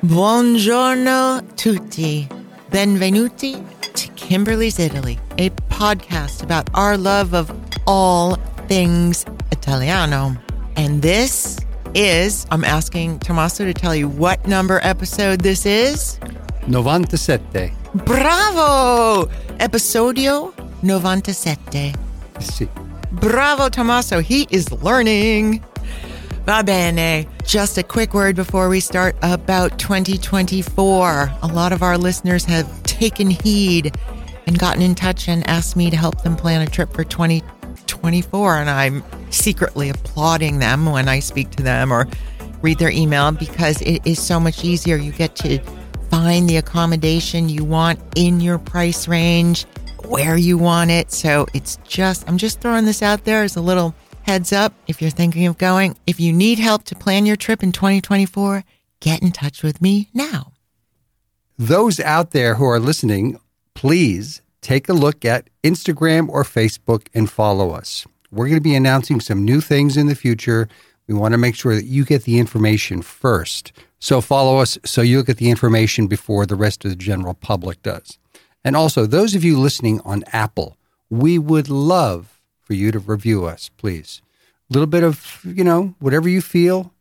Buongiorno tutti. Benvenuti to Kimberly's Italy, a podcast about our love of all things Italiano. And this is, I'm asking Tommaso to tell you what number episode this is. 97. Bravo! Episodio 97. Sì. Bravo, Tommaso. He is learning. Va bene. Just a quick word before we start about 2024. A lot of our listeners have taken heed and gotten in touch and asked me to help them plan a trip for 2024. And I'm secretly applauding them when I speak to them or read their email because it is so much easier. You get to find the accommodation you want in your price range, where you want it. So it's just, I'm just throwing this out there as a little heads up. If you're thinking of going, if you need help to plan your trip in 2024, get in touch with me now. Those out there who are listening, please take a look at Instagram or Facebook and follow us. We're going to be announcing some new things in the future. We want to make sure that you get the information first. So follow us so you'll get the information before the rest of the general public does. And also, those of you listening on Apple, we would love for you to review us, please. A little bit of, you know, whatever you feel.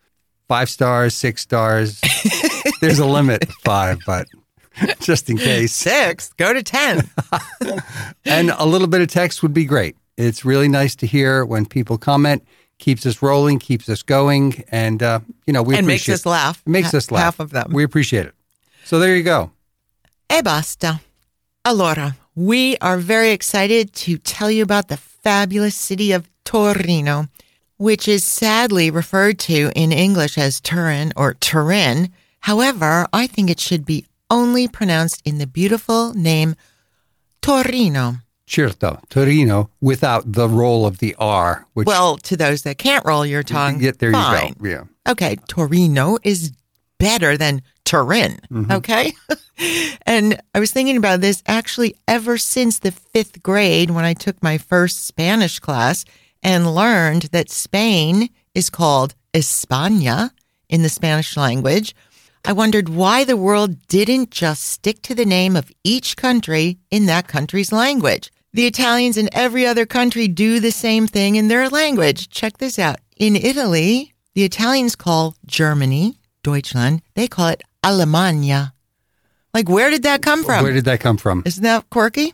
Five stars, six stars. There's a limit, five, but just in case. Six, go to 10. And a little bit of text would be great. It's really nice to hear when people comment. Keeps us rolling, keeps us going, and uh, you know we and makes us laugh. It makes Ha- us laugh. Half of them. We appreciate it. So there you go. E basta. Allora, we are very excited to tell you about the fabulous city of Torino, which is sadly referred to in English as Turin or Turin. However, I think it should be only pronounced in the beautiful name Torino. Certo, Torino without the roll of the R, which Well, to those that can't roll your tongue, yeah, there fine. you go. Yeah. okay, Torino is better than Turin. Mm-hmm. Okay. and I was thinking about this actually ever since the fifth grade when I took my first Spanish class and learned that Spain is called España in the Spanish language. I wondered why the world didn't just stick to the name of each country in that country's language. The Italians in every other country do the same thing in their language. Check this out. In Italy, the Italians call Germany, Deutschland, they call it Alemania. Like, where did that come from? Where did that come from? Isn't that quirky?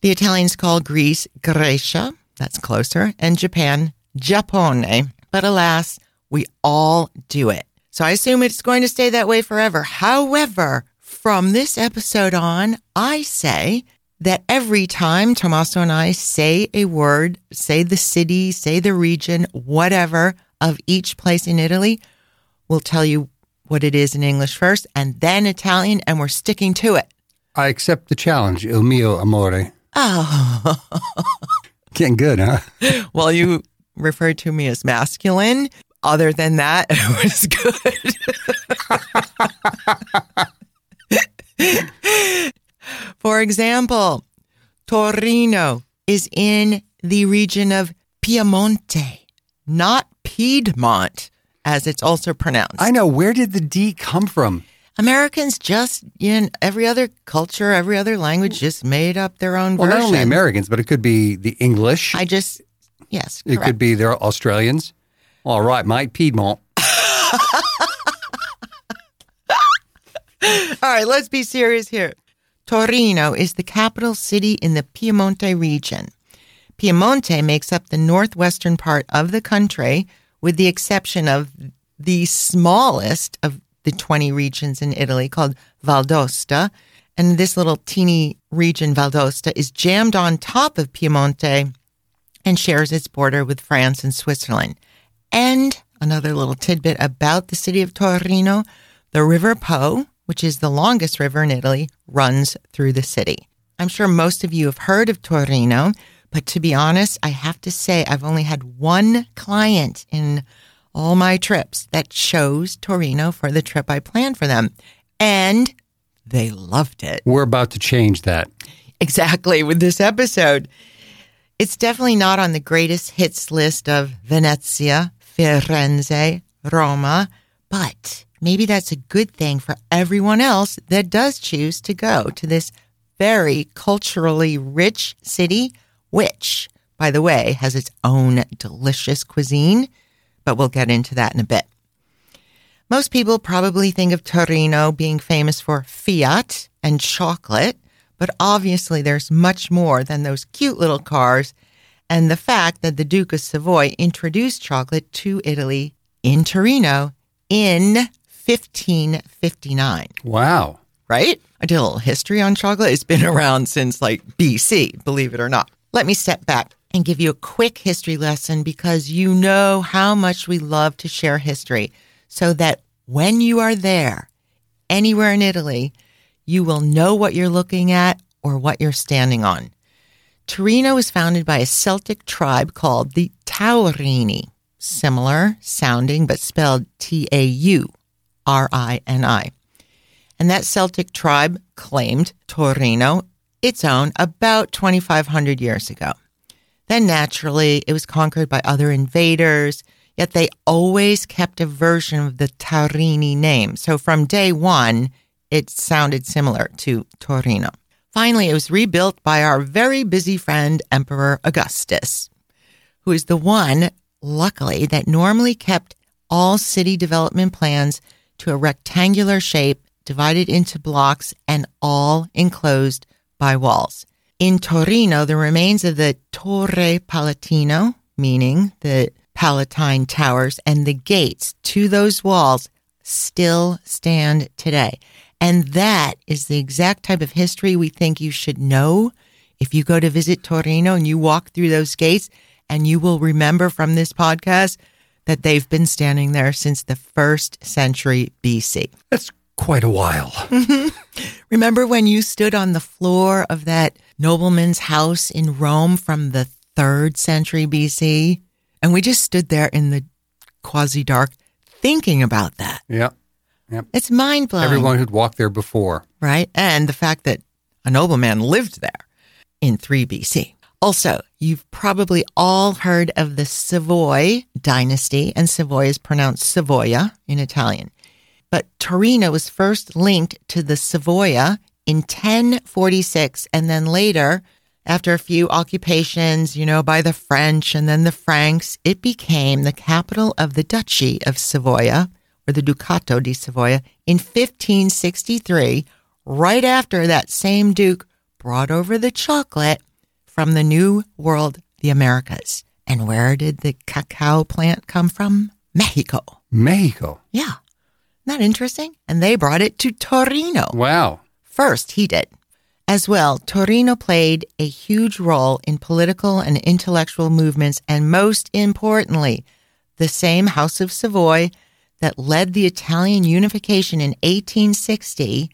The Italians call Greece Grecia, that's closer, and Japan Giappone. But alas, we all do it. So I assume it's going to stay that way forever. However, from this episode on, I say that every time Tommaso and I say a word, say the city, say the region, whatever of each place in Italy, we'll tell you what it is in English first and then Italian, and we're sticking to it. I accept the challenge, il mio amore. Oh, Getting good, huh? well, you referred to me as masculine. Other than that, it was good. For example, Torino is in the region of Piemonte, not Piedmont, as it's also pronounced. I know. Where did the D come from? Americans just, you know, every other culture, every other language just made up their own Well, version. not only Americans, but it could be the English. I just, yes, it could be the Australians. All right, mate, Piedmont. All right, let's be serious here. Torino is the capital city in the Piemonte region. Piemonte makes up the northwestern part of the country, with the exception of the smallest of the 20 regions in Italy called Val d'Aosta. And this little teeny region, Val d'Aosta, is jammed on top of Piemonte and shares its border with France and Switzerland. And another little tidbit about the city of Torino the River Po, which is the longest river in Italy, runs through the city. I'm sure most of you have heard of Torino, but to be honest, I have to say I've only had one client in all my trips that chose Torino for the trip I planned for them. And they loved it. We're about to change that. Exactly, with this episode. It's definitely not on the greatest hits list of Venezia, Firenze, Roma, but maybe that's a good thing for everyone else that does choose to go to this very culturally rich city, which, by the way, has its own delicious cuisine, but we'll get into that in a bit. Most people probably think of Torino being famous for Fiat and chocolate, but obviously there's much more than those cute little cars and the fact that the Duke of Savoy introduced chocolate to Italy in Torino in 1559. Wow. Right? I did a little history on chocolate. It's been around since like BC, believe it or not. Let me step back and give you a quick history lesson because you know how much we love to share history so that when you are there, anywhere in Italy, you will know what you're looking at or what you're standing on. Torino was founded by a Celtic tribe called the Taurini, similar sounding but spelled T A U R I N I. And that Celtic tribe claimed Torino its own about 2,500 years ago. Then naturally, it was conquered by other invaders, yet they always kept a version of the Taurini name. So from day one, it sounded similar to Torino. Finally, it was rebuilt by our very busy friend, Emperor Augustus, who is the one, luckily, that normally kept all city development plans to a rectangular shape divided into blocks and all enclosed by walls. In Torino, the remains of the Torre Palatino, meaning the Palatine Towers, and the gates to those walls still stand today. And that is the exact type of history we think you should know if you go to visit Torino and you walk through those gates. And you will remember from this podcast that they've been standing there since the first century BC. That's quite a while. Remember when you stood on the floor of that nobleman's house in Rome from the third century BC? And we just stood there in the quasi dark thinking about that. Yeah. Yep. It's mind blowing. Everyone who'd walked there before. Right. And the fact that a nobleman lived there in 3 BC. Also, you've probably all heard of the Savoy dynasty, and Savoy is pronounced Savoia in Italian. But Torino was first linked to the Savoia in 1046, and then later, after a few occupations, you know, by the French and then the Franks, it became the capital of the Duchy of Savoia, or the Ducato di Savoia, in 1563, right after that same Duke brought over the chocolate from the New World, the Americas. And where did the cacao plant come from? Mexico. Mexico. Yeah. That interesting? And they brought it to Torino. Wow. First, he did. As well, Torino played a huge role in political and intellectual movements, and most importantly, the same House of Savoy that led the Italian unification in 1860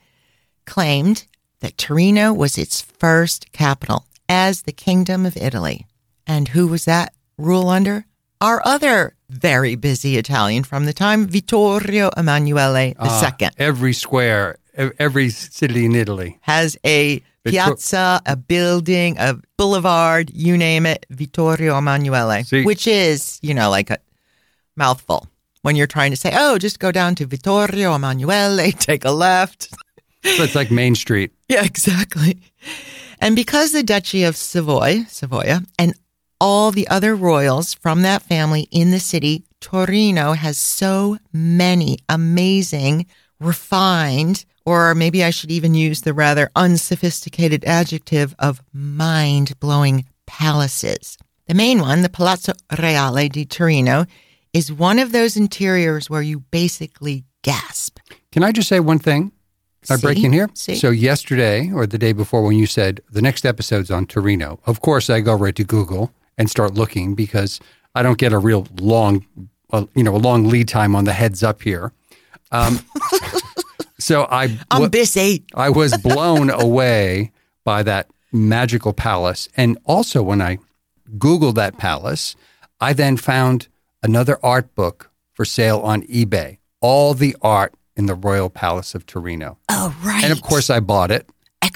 claimed that Torino was its first capital as the Kingdom of Italy. And who was that rule under? Our other very busy Italian from the time, Vittorio Emanuele II. Ah, every square, every city in Italy. has a piazza, a building, a boulevard, you name it, Vittorio Emanuele, See- which is, you know, like a mouthful. When you're trying to say, oh, just go down to Vittorio Emanuele, take a left. So it's like Main Street. Yeah, exactly. And because the Duchy of Savoy, Savoia, and all the other royals from that family in the city, Torino has so many amazing, refined, or maybe I should even use the rather unsophisticated adjective of mind blowing palaces. The main one, the Palazzo Reale di Torino, is one of those interiors where you basically gasp. Can I just say one thing? I break in here? See? So yesterday or the day before when you said the next episode's on Torino, of course I go right to Google and start looking because I don't get a real long, uh, you know, a long lead time on the heads up here. Um, so I I'm busy. I was blown away by that magical palace. And also, when I Googled that palace, I then found another art book for sale on eBay. All the art in the Royal Palace of Torino. Oh, right. And of course, I bought it.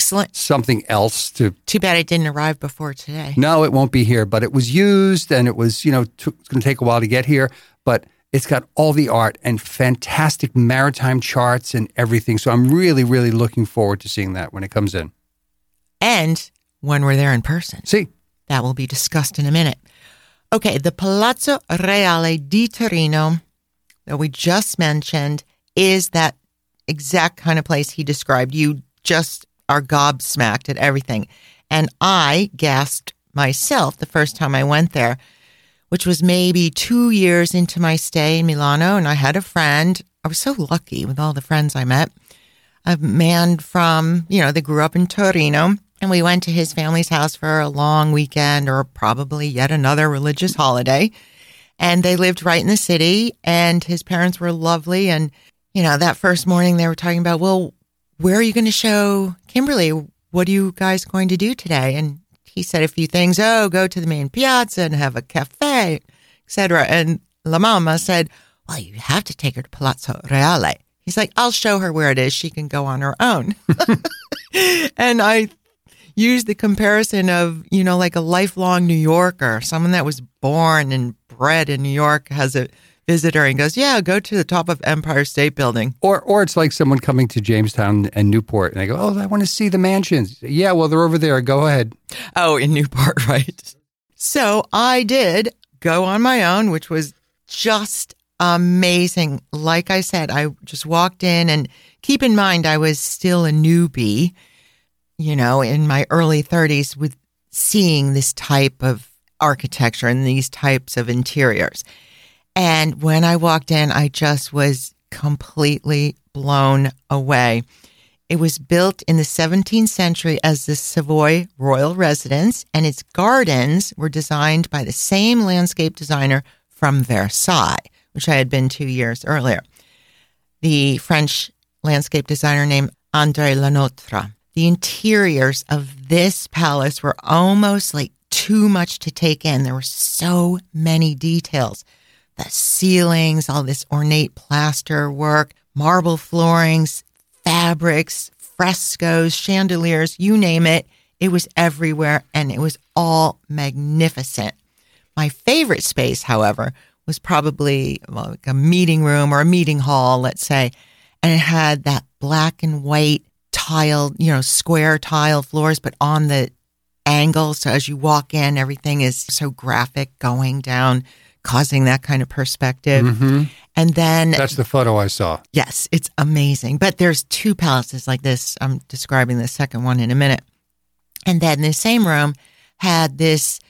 Excellent. something else to. Too bad it didn't arrive before today. No, it won't be here, but it was used and it was, you know, it's going to take a while to get here, but it's got all the art and fantastic maritime charts and everything. So I'm really, really looking forward to seeing that when it comes in. And when we're there in person. See, That will be discussed in a minute. Okay, the Palazzo Reale di Torino that we just mentioned is that exact kind of place he described. You just are gobsmacked at everything. And I gasped myself the first time I went there, which was maybe two years into my stay in Milano. And I had a friend. I was so lucky with all the friends I met. A man from, you know, they grew up in Torino. And we went to his family's house for a long weekend or probably yet another religious holiday. And they lived right in the city, and his parents were lovely. And, you know, that first morning they were talking about, well, where are you going to show Kimberly? What are you guys going to do today? And he said a few things. Oh, go to the main piazza and have a cafe, etc. And La Mama said, well, you have to take her to Palazzo Reale. He's like, I'll show her where it is. She can go on her own. and I used the comparison of, you know, like a lifelong New Yorker, someone that was born and bred in New York has a visitor and goes, Yeah, go to the top of Empire State Building. or or it's like someone coming to Jamestown and Newport and they go, "Oh, I want to see the mansions." Yeah, well, they're over there. Go ahead. Oh, in Newport, right. So I did go on my own, which was just amazing. Like I said, I just walked in and keep in mind, I was still a newbie, you know, in my early 30s with seeing this type of architecture and these types of interiors. And when I walked in, I just was completely blown away. It was built in the 17th century as the Savoy Royal Residence, and its gardens were designed by the same landscape designer from Versailles, which I had been two years earlier. The French landscape designer named André Le Nôtre. The interiors of this palace were almost like too much to take in. There were so many details the ceilings, all this ornate plaster work, marble floorings, fabrics, frescoes, chandeliers, you name it. It was everywhere and it was all magnificent. My favorite space, however, was probably like a meeting room or a meeting hall, let's say, and it had that black and white tiled, you know, square tile floors, but on the angle. So as you walk in, everything is so graphic going down, causing that kind of perspective. Mm-hmm. And then That's the photo I saw. Yes, it's amazing. But there's two palaces like this. I'm describing the second one in a minute. And then the same room had this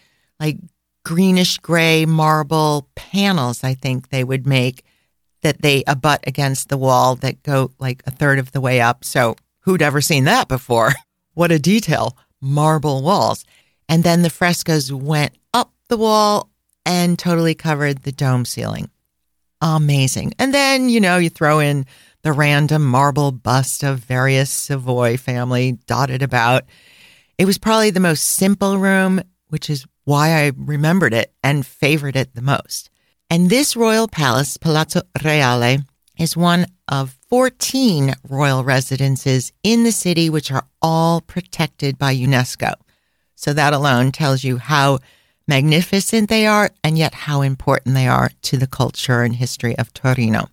like greenish gray marble panels, I think they would make that they abut against the wall that go like a third of the way up. So who'd ever seen that before? what a detail. Marble walls. And then the frescoes went up the wall and totally covered the dome ceiling amazing. And then, you know, you throw in the random marble bust of various Savoy family dotted about. It was probably the most simple room, which is why I remembered it and favored it the most. And this royal palace, Palazzo Reale, is one of 14 royal residences in the city, which are all protected by UNESCO. So that alone tells you how magnificent they are and yet how important they are to the culture and history of Torino.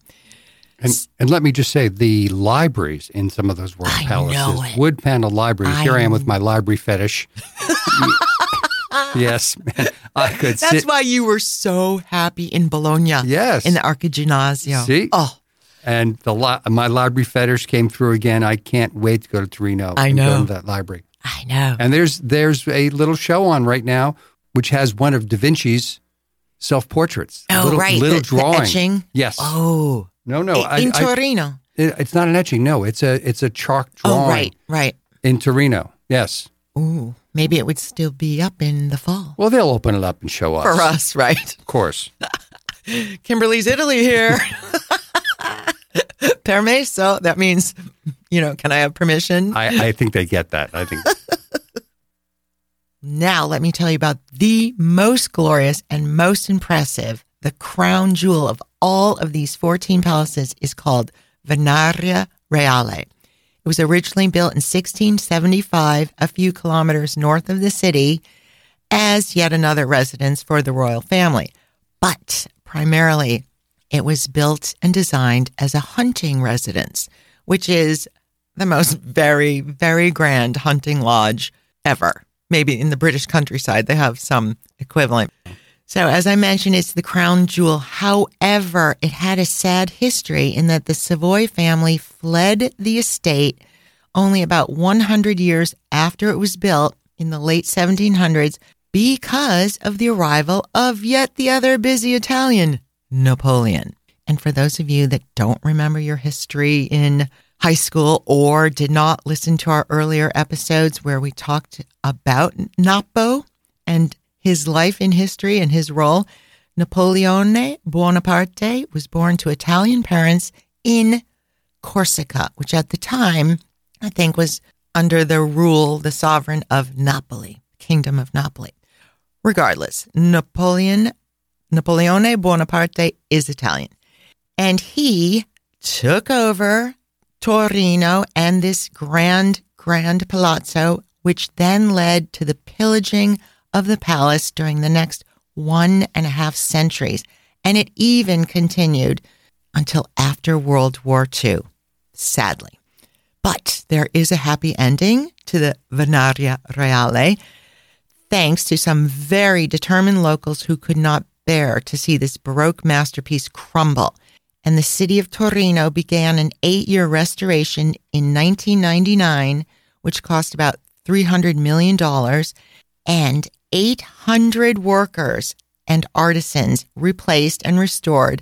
And, and let me just say, the libraries in some of those royal palaces, wood panel libraries. I Here I am with my library fetish. yes, man, I could That's sit. why you were so happy in Bologna. Yes. In the Archiginnasio. See? Oh, and the li- my library fetish came through again. I can't wait to go to Torino. I and know. that library. I know. And there's there's a little show on right now which has one of Da Vinci's self portraits. Oh, little, right. Little the, the drawing. etching. Yes. Oh. No, no. I- I, in I- Torino. it- it's not an etching. No, it's a it's a chalk oh, drawing oh, right, right. in Torino. Yes. Ooh, maybe it would still be up in the fall. Well, they'll open it up and show us. For us, right? Of course. Kimberly's Italy here. Permesso. That means, you know, can I have permission? I, I think they get that. I think. Now, let me tell you about the most glorious and most impressive, the crown jewel of all of these 14 palaces is called Venaria Reale. It was originally built in 1675, a few kilometers north of the city, as yet another residence for the royal family. But primarily, it was built and designed as a hunting residence, which is the most very, very grand hunting lodge ever. Maybe in the British countryside, they have some equivalent. So, as I mentioned, it's the crown jewel. However, it had a sad history in that the Savoy family fled the estate only about 100 years after it was built in the late 1700s because of the arrival of yet the other busy Italian, Napoleon. And for those of you that don't remember your history in high school or did not listen to our earlier episodes where we talked about Napo and his life in history and his role, Napoleone Bonaparte was born to Italian parents in Corsica, which at the time I think was under the rule, the sovereign of Napoli, Kingdom of Napoli. Regardless, Napoleon Napoleone Bonaparte is Italian. And he took over Torino and this grand, grand palazzo, which then led to the pillaging of the palace during the next one and a half centuries. And it even continued until after World War II, sadly. But there is a happy ending to the Venaria Reale, thanks to some very determined locals who could not bear to see this Baroque masterpiece crumble. And the city of Torino began an eight year restoration in 1999, which cost about $300 million. And 800 workers and artisans replaced and restored.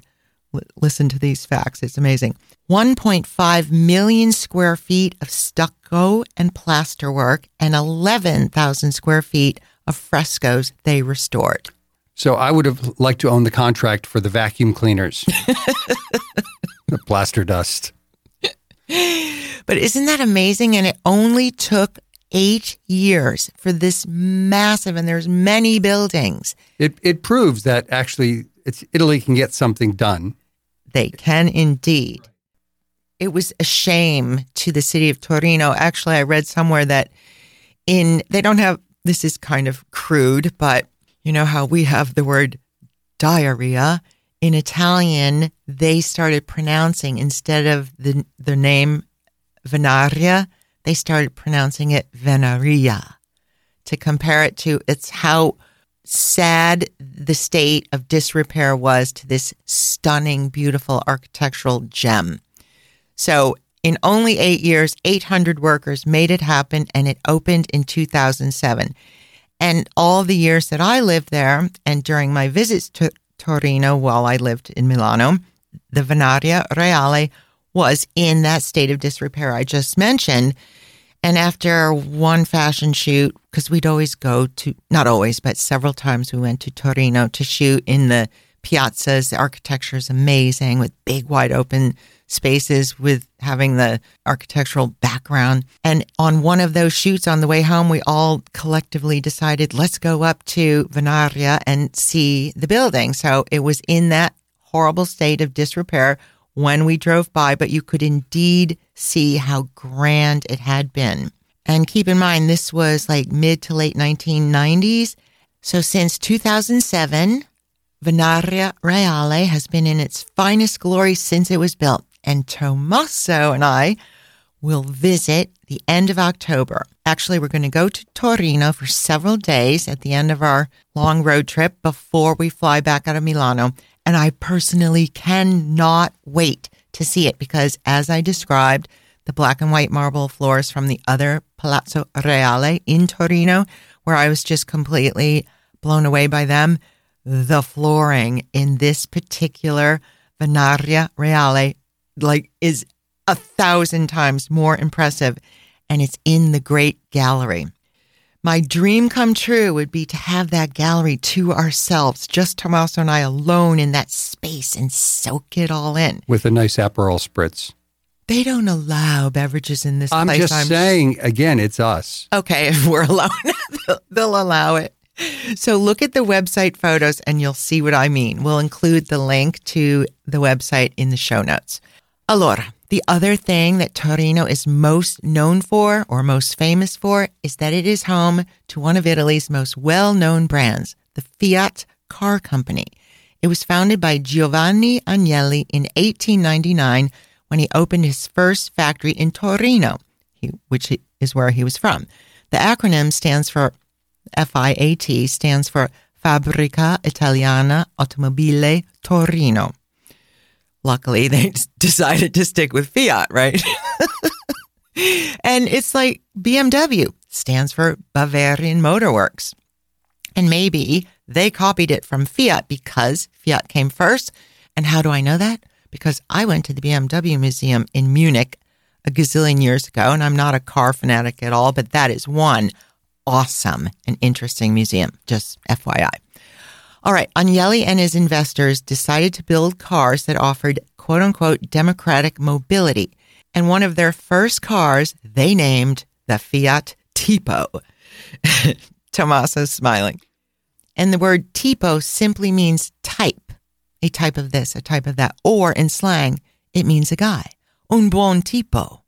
Listen to these facts, it's amazing. 1.5 million square feet of stucco and plasterwork and 11,000 square feet of frescoes they restored. So I would have liked to own the contract for the vacuum cleaners, the plaster dust. But isn't that amazing? And it only took eight years for this massive, and there's many buildings. It it proves that actually it's Italy can get something done. They can indeed. It was a shame to the city of Torino. Actually, I read somewhere that in they don't have this is kind of crude, but you know how we have the word diarrhea in Italian, they started pronouncing instead of the the name Venaria, they started pronouncing it Venaria to compare it to it's how sad the state of disrepair was to this stunning, beautiful architectural gem. So, in only eight years, 800 workers made it happen and it opened in 2007. And all the years that I lived there and during my visits to Torino while I lived in Milano, the Venaria Reale was in that state of disrepair I just mentioned. And after one fashion shoot, because we'd always go to, not always, but several times we went to Torino to shoot in the piazzas. The architecture is amazing with big, wide open spaces with having the architectural background. And on one of those shoots on the way home, we all collectively decided, let's go up to Venaria and see the building. So it was in that horrible state of disrepair when we drove by, but you could indeed see how grand it had been. And keep in mind, this was like mid to late 1990s. So since 2007, Venaria Reale has been in its finest glory since it was built. And Tommaso and I will visit the end of October. Actually, we're going to go to Torino for several days at the end of our long road trip before we fly back out of Milano. And I personally cannot wait to see it because, as I described, the black and white marble floors from the other Palazzo Reale in Torino, where I was just completely blown away by them. The flooring in this particular Venaria Reale like is a thousand times more impressive and it's in the great gallery. My dream come true would be to have that gallery to ourselves, just Tommaso and I alone in that space and soak it all in. with a nice Aperol spritz. They don't allow beverages in this I'm place. just saying, again, it's us. Okay, if we're alone, they'll allow it. So look at the website photos and you'll see what I mean. We'll include the link to the website in the show notes. Allora, The other thing that Torino is most known for or most famous for is that it is home to one of Italy's most well known brands, the Fiat Car Company. It was founded by Giovanni Agnelli in 1899 when he opened his first factory in Torino, which is where he was from. The acronym stands for FIAT, stands for Fabbrica Italiana Automobile Torino. Luckily, they decided to stick with Fiat, right? and it's like BMW stands for Bavarian Motor Works. And maybe they copied it from Fiat because Fiat came first. And how do I know that? Because I went to the BMW Museum in Munich a gazillion years ago, and I'm not a car fanatic at all, but that is one awesome and interesting museum, just FYI. All right, Agnelli and his investors decided to build cars that offered quote unquote democratic mobility. And one of their first cars they named the Fiat Tipo. Tommaso's smiling. And the word tipo simply means type, a type of this, a type of that, or in slang, it means a guy, un buon tipo.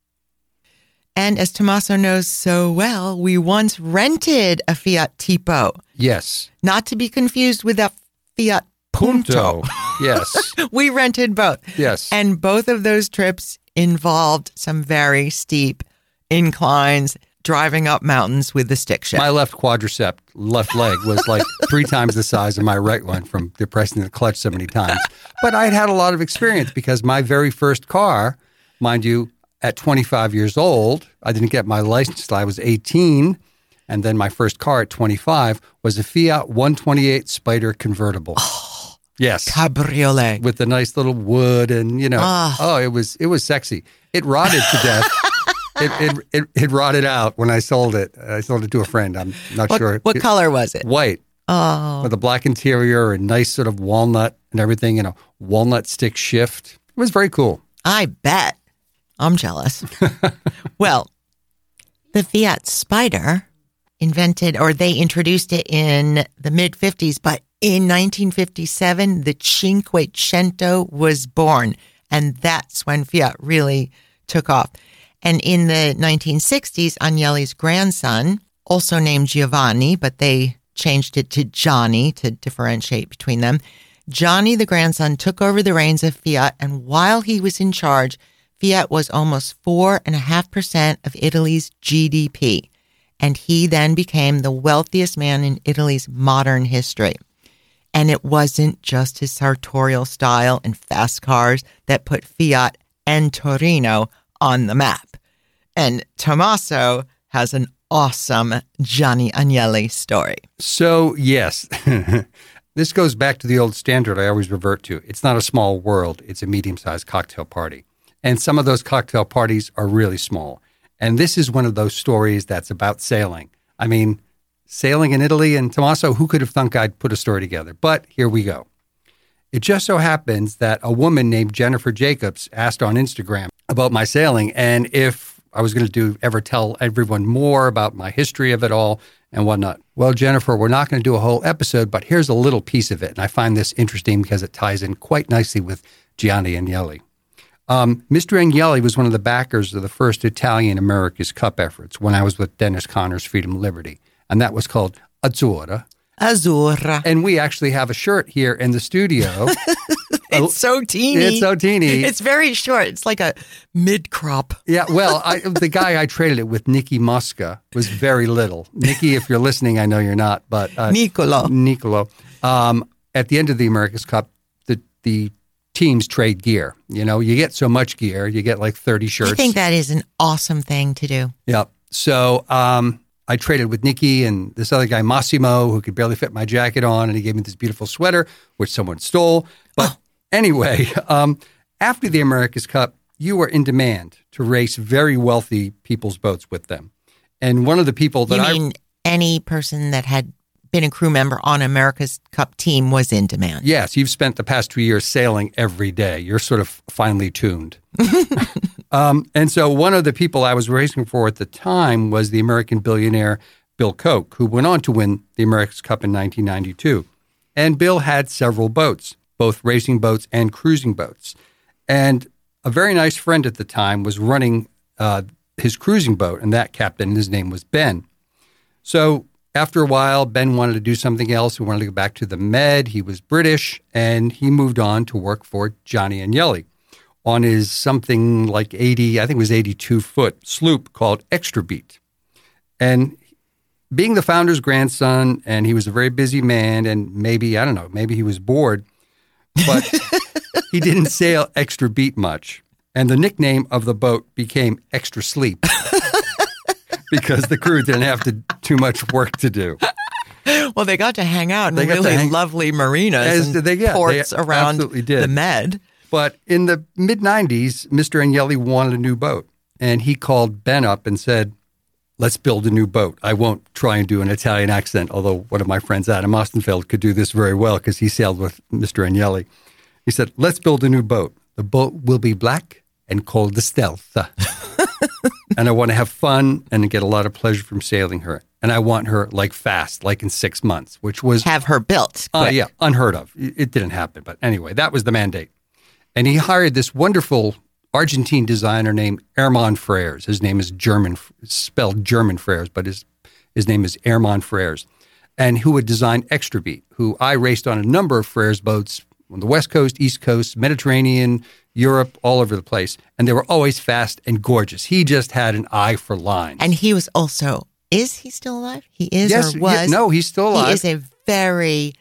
And as Tommaso knows so well, we once rented a Fiat Tipo. Yes. Not to be confused with a Fiat Punto. Punto. Yes. we rented both. Yes. And both of those trips involved some very steep inclines, driving up mountains with the stick shift. My left quadricep, left leg, was like three times the size of my right one from depressing the clutch so many times. But I'd had a lot of experience because my very first car, mind you, at 25 years old, I didn't get my license till I was 18. And then my first car at 25 was a Fiat 128 Spider convertible. Oh, yes. Cabriolet. With the nice little wood and, you know, Ah. oh, it was it was sexy. It rotted to death. It, it, it, it rotted out when I sold it. I sold it to a friend. I'm not What, sure. what It- color was it? White Oh, with a black interior and nice sort of walnut and everything, you know, walnut stick shift. It was very cool. I bet. I'm jealous. well, the Fiat Spider invented or they introduced it in the mid 50s, but in 1957, the Cinquecento was born. And that's when Fiat really took off. And in the 1960s, Agnelli's grandson, also named Giovanni, but they changed it to Johnny to differentiate between them. Johnny, the grandson, took over the reins of Fiat, and while he was in charge, Fiat was almost 4.5% of Italy's GDP. And he then became the wealthiest man in Italy's modern history. And it wasn't just his sartorial style and fast cars that put Fiat and Torino on the map. And Tommaso has an awesome Johnny Agnelli story. So, yes, this goes back to the old standard I always revert to. It's not a small world, it's a medium sized cocktail party. And some of those cocktail parties are really small. And this is one of those stories that's about sailing. I mean, sailing in Italy and Tommaso, who could have thunk I'd put a story together? But here we go. It just so happens that a woman named Jennifer Jacobs asked on Instagram about my sailing and if I was going to do ever tell everyone more about my history of it all and whatnot. Well, Jennifer, we're not going to do a whole episode, but here's a little piece of it. And I find this interesting because it ties in quite nicely with Gianni Agnelli. Um, Mr. Agnelli was one of the backers of the first Italian America's Cup efforts when I was with Dennis Conner's Freedom Liberty. And that was called Azzurra. Azzurra. And we actually have a shirt here in the studio. It's so teeny. It's so teeny. It's very short. It's like a mid crop. Yeah, well, I, the guy I traded it with, Nicky Mosca, was very little. Nicky, if you're listening, I know you're not, but uh, Nicolo. Nicolo. Um, at the end of the America's Cup, the the teams trade gear. You know, you get so much gear, you get like 30 shirts. I think that is an awesome thing to do. Yep. So um, I traded with Nikki and this other guy, Massimo, who could barely fit my jacket on, and he gave me this beautiful sweater, which someone stole. But anyway, um, after the America's Cup, you were in demand to race very wealthy people's boats with them. And one of the people that you I mean any person that had been a crew member on America's Cup team was in demand? Yes, you've spent the past two years sailing every day. You're sort of finely tuned. um, and so, one of the people I was racing for at the time was the American billionaire Bill Koch, who went on to win the America's Cup in 1992. And Bill had several boats, both racing boats and cruising boats. And a very nice friend at the time was running uh, his cruising boat, and that captain, his name was Ben. So after a while, Ben wanted to do something else. He wanted to go back to the Med. He was British, and he moved on to work for Johnny Agnelli on his something like 80, I think it was 82 foot sloop called Extra Beat. And being the founder's grandson, and he was a very busy man, and maybe, I don't know, maybe he was bored, but he didn't sail Extra Beat much. And the nickname of the boat became Extra Sleep because the crew didn't have to, too much work to do. Well, they got to hang out in They really hang- lovely marinas As and they- yeah, they ports around absolutely did. the Med. But in the mid 90s, Mr. Agnelli wanted a new boat. And he called Ben up and said, Let's build a new boat. I won't try and do an Italian accent, although one of my friends, Adam Ostenfeld, could do this very well because he sailed with Mr. Agnelli. He said, Let's build a new boat. The boat will be black and called the Stealth. and I want to have fun and get a lot of pleasure from sailing her. And I want her like fast, like in six months, which was Have her built. uh, yeah, unheard of. It it didn't happen. But anyway, that was the mandate. And he hired this wonderful Argentine designer named Hermann Frers. His name is German, spelled German Frers, but his, his name is Hermann Frers. And who would design Extra Beat, who I raced on a number of Frers boats on the West Coast, East Coast, Mediterranean, Europe, all over the place. And they were always fast and gorgeous. He just had an eye for lines. And he was also, is he still alive? He is yes, or was? no, he's still alive. He is a very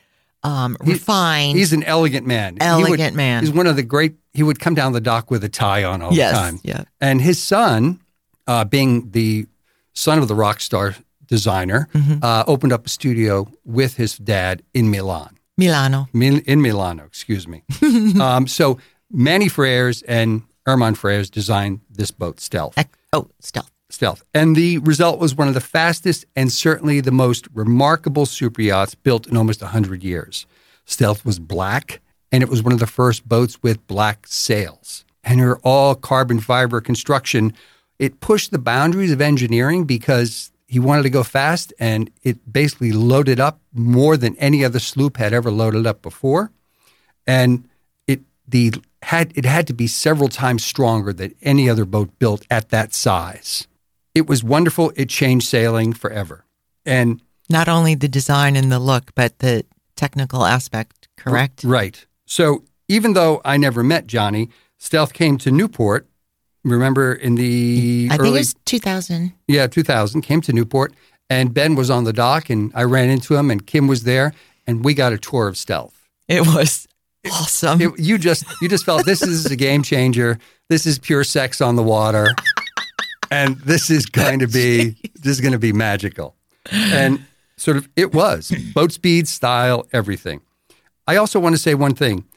um, refined. He's an elegant man. He would- Elegant man. He's one of the great. He would come down the dock with a tie on all Yes, the time. yeah. And his son, uh, being the son of the rock star designer, Mm-hmm. uh, opened up a studio with his dad in Milan, Milano. Mil- in Milano. Excuse me. um, so Manny Frers and Herman Frers designed this boat, Stealth. Ec- Oh, stealth. Stealth. And the result was one of the fastest and certainly the most remarkable super yachts built in almost 100 years. Stealth was black, and it was one of the first boats with black sails. And her all carbon fiber construction, it pushed the boundaries of engineering because he wanted to go fast, and it basically loaded up more than any other sloop had ever loaded up before and it the had it had to be several times stronger than any other boat built at that size. It was wonderful. It changed sailing forever. And Not only the design and the look, but the technical aspect, correct? right. So even though I never met Johnny, Stealth came to Newport. Remember in the I early think was 2000. yeah 2000 came to Newport and Ben was on the dock and I ran into him and Kim was there and we got a tour of Stealth. It was awesome. It- you just you just felt this is a game changer. This is pure sex on the water, and this is going to be this is going to be magical. And sort of it was boat speed, style, everything. I also want to say one thing that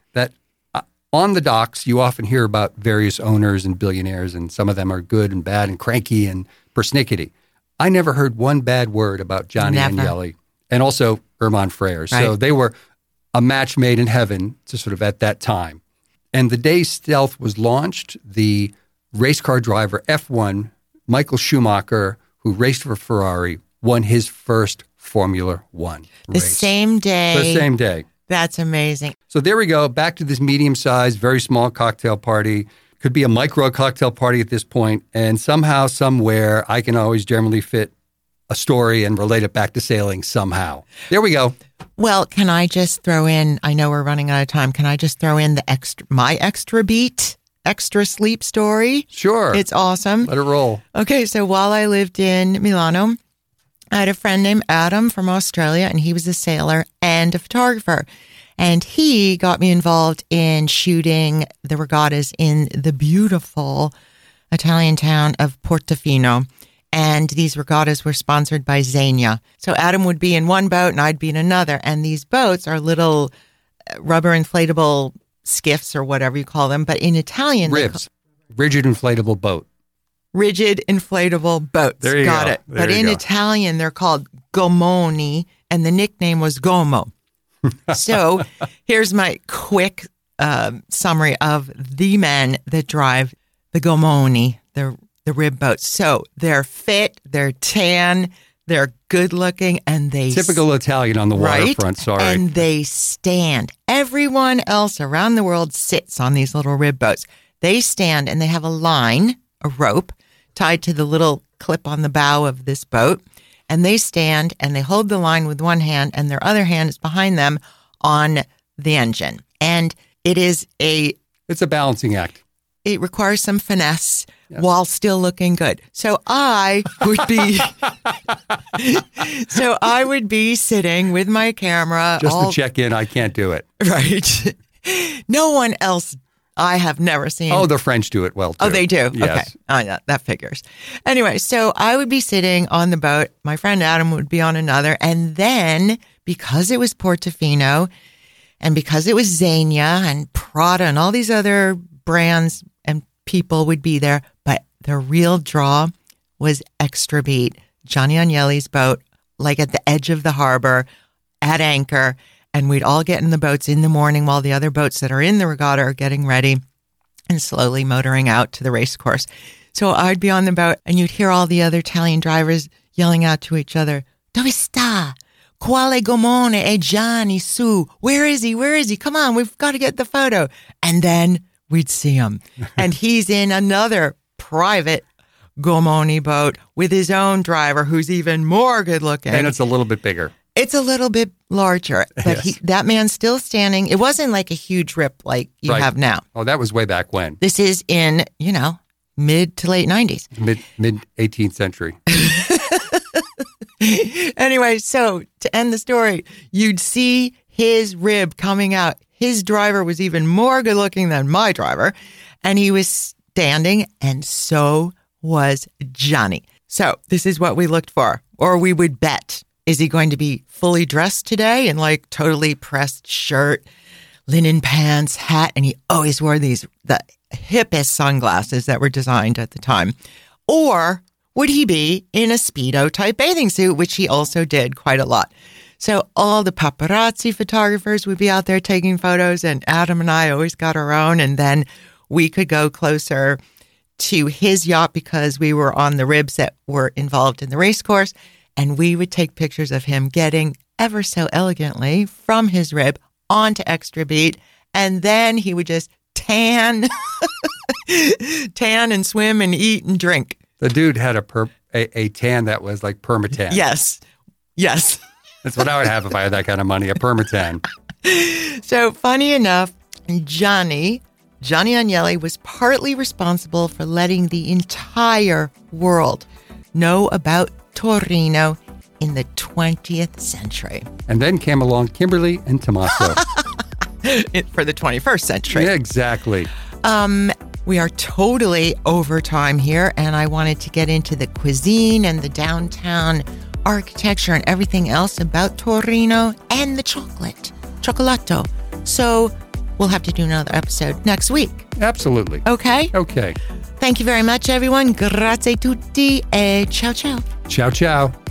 on the docks you often hear about various owners and billionaires, and some of them are good and bad and cranky and persnickety. I never heard one bad word about Johnny Never. Agnelli and also Herman Freire. So they were a match made in heaven to sort of at that time. And the day Stealth was launched, the race car driver F1, Michael Schumacher, who raced for Ferrari, won his first Formula One the race. same day. the same day. That's amazing. So there we go, back to this medium sized, very small cocktail party. Could be a micro cocktail party at this point, and somehow, somewhere, I can always generally fit a story and relate it back to sailing somehow. There we go. Well, can I just throw in? I know we're running out of time. Can I just throw in the extra, my extra beat, extra sleep story? Sure. It's awesome. Let it roll. Okay, so while I lived in Milano, I had a friend named Adam from Australia, and he was a sailor and a photographer. And he got me involved in shooting the regattas in the beautiful Italian town of Portofino. And these regattas were sponsored by Zegna. So Adam would be in one boat and I'd be in another. And these boats are little uh, rubber inflatable skiffs or whatever you call them. But in Italian, Ribs. Rigid inflatable boat. Rigid inflatable boats. There you Got go. it. There but in go. Italian, they're called gommoni, and the nickname was Gomo. so here's my quick um, summary of the men that drive the gomoni, the the rib boats. So they're fit, they're tan, they're good looking, and they Typical Italian on the right? waterfront. Sorry. And they stand. Everyone else around the world sits on these little rib boats. They stand and they have a line, a rope tied to the little clip on the bow of this boat. And they stand and they hold the line with one hand and their other hand is behind them on the engine. And it is a It's a balancing act. it requires some finesse while still looking good. So I would be so I would be sitting with my camera Just all to check in, I can't do it. right. no one else I have never seen. Oh, the French do it well too. Oh, they do. Yes. Okay. Oh, yeah, that figures. Anyway, so I would be sitting on the boat. My friend Adam would be on another. And then because it was Portofino and because it was Zegna and Prada and all these other brands and people would be there, but the real draw was Extra Beat, Gianni Agnelli's boat, like at the edge of the harbor at anchor. And we'd all get in the boats in the morning while the other boats that are in the regatta are getting ready and slowly motoring out to the race course. So I'd be on the boat and you'd hear all the other Italian drivers yelling out to each other, Dove sta? Quale gommone e Gianni su? Where is he? Where is he? Come on, we've got to get the photo. And then we'd see him. and he's in another private Gommoni boat with his own driver who's even more good looking. And it's a little bit bigger. It's a little bit larger, but he, that man's still standing. It wasn't like a huge rip like you Right. have now. Oh, that was way back when, This is in, you know, mid to late 90s. mid mid 18th century. anyway, so to end the story, you'd see his rib coming out. His driver was even more good looking than my driver, and he was standing, and so was Gianni. So this is what we looked for, or we would bet. Is he going to be fully dressed today in like totally pressed shirt, linen pants, hat, and he always wore these the hippest sunglasses that were designed at the time. Or would he be in a Speedo type bathing suit, which he also did quite a lot? So all the paparazzi photographers would be out there taking photos, and Adam and I always got our own. And then we could go closer to his yacht because we were on the ribs that were involved in the race course. And we would take pictures of him getting ever so elegantly from his rib onto Extra Beat. And then he would just tan, tan and swim and eat and drink. The dude had a per, a, a tan that was like permatan. Yes. Yes. That's what I would have if I had that kind of money, a permatan. So funny enough, Gianni, Gianni Agnelli was partly responsible for letting the entire world know about Torino in the 20th century. And then came along Kimberly and Tommaso. For the 21st century. yeah, exactly. Um, we are totally over time here, and I wanted to get into the cuisine and the downtown architecture and everything else about Torino and the chocolate, cioccolato. So we'll have to do another episode next week. Absolutely. Okay? Okay. Thank you very much, everyone. Grazie tutti, e ciao ciao. Ciao, ciao.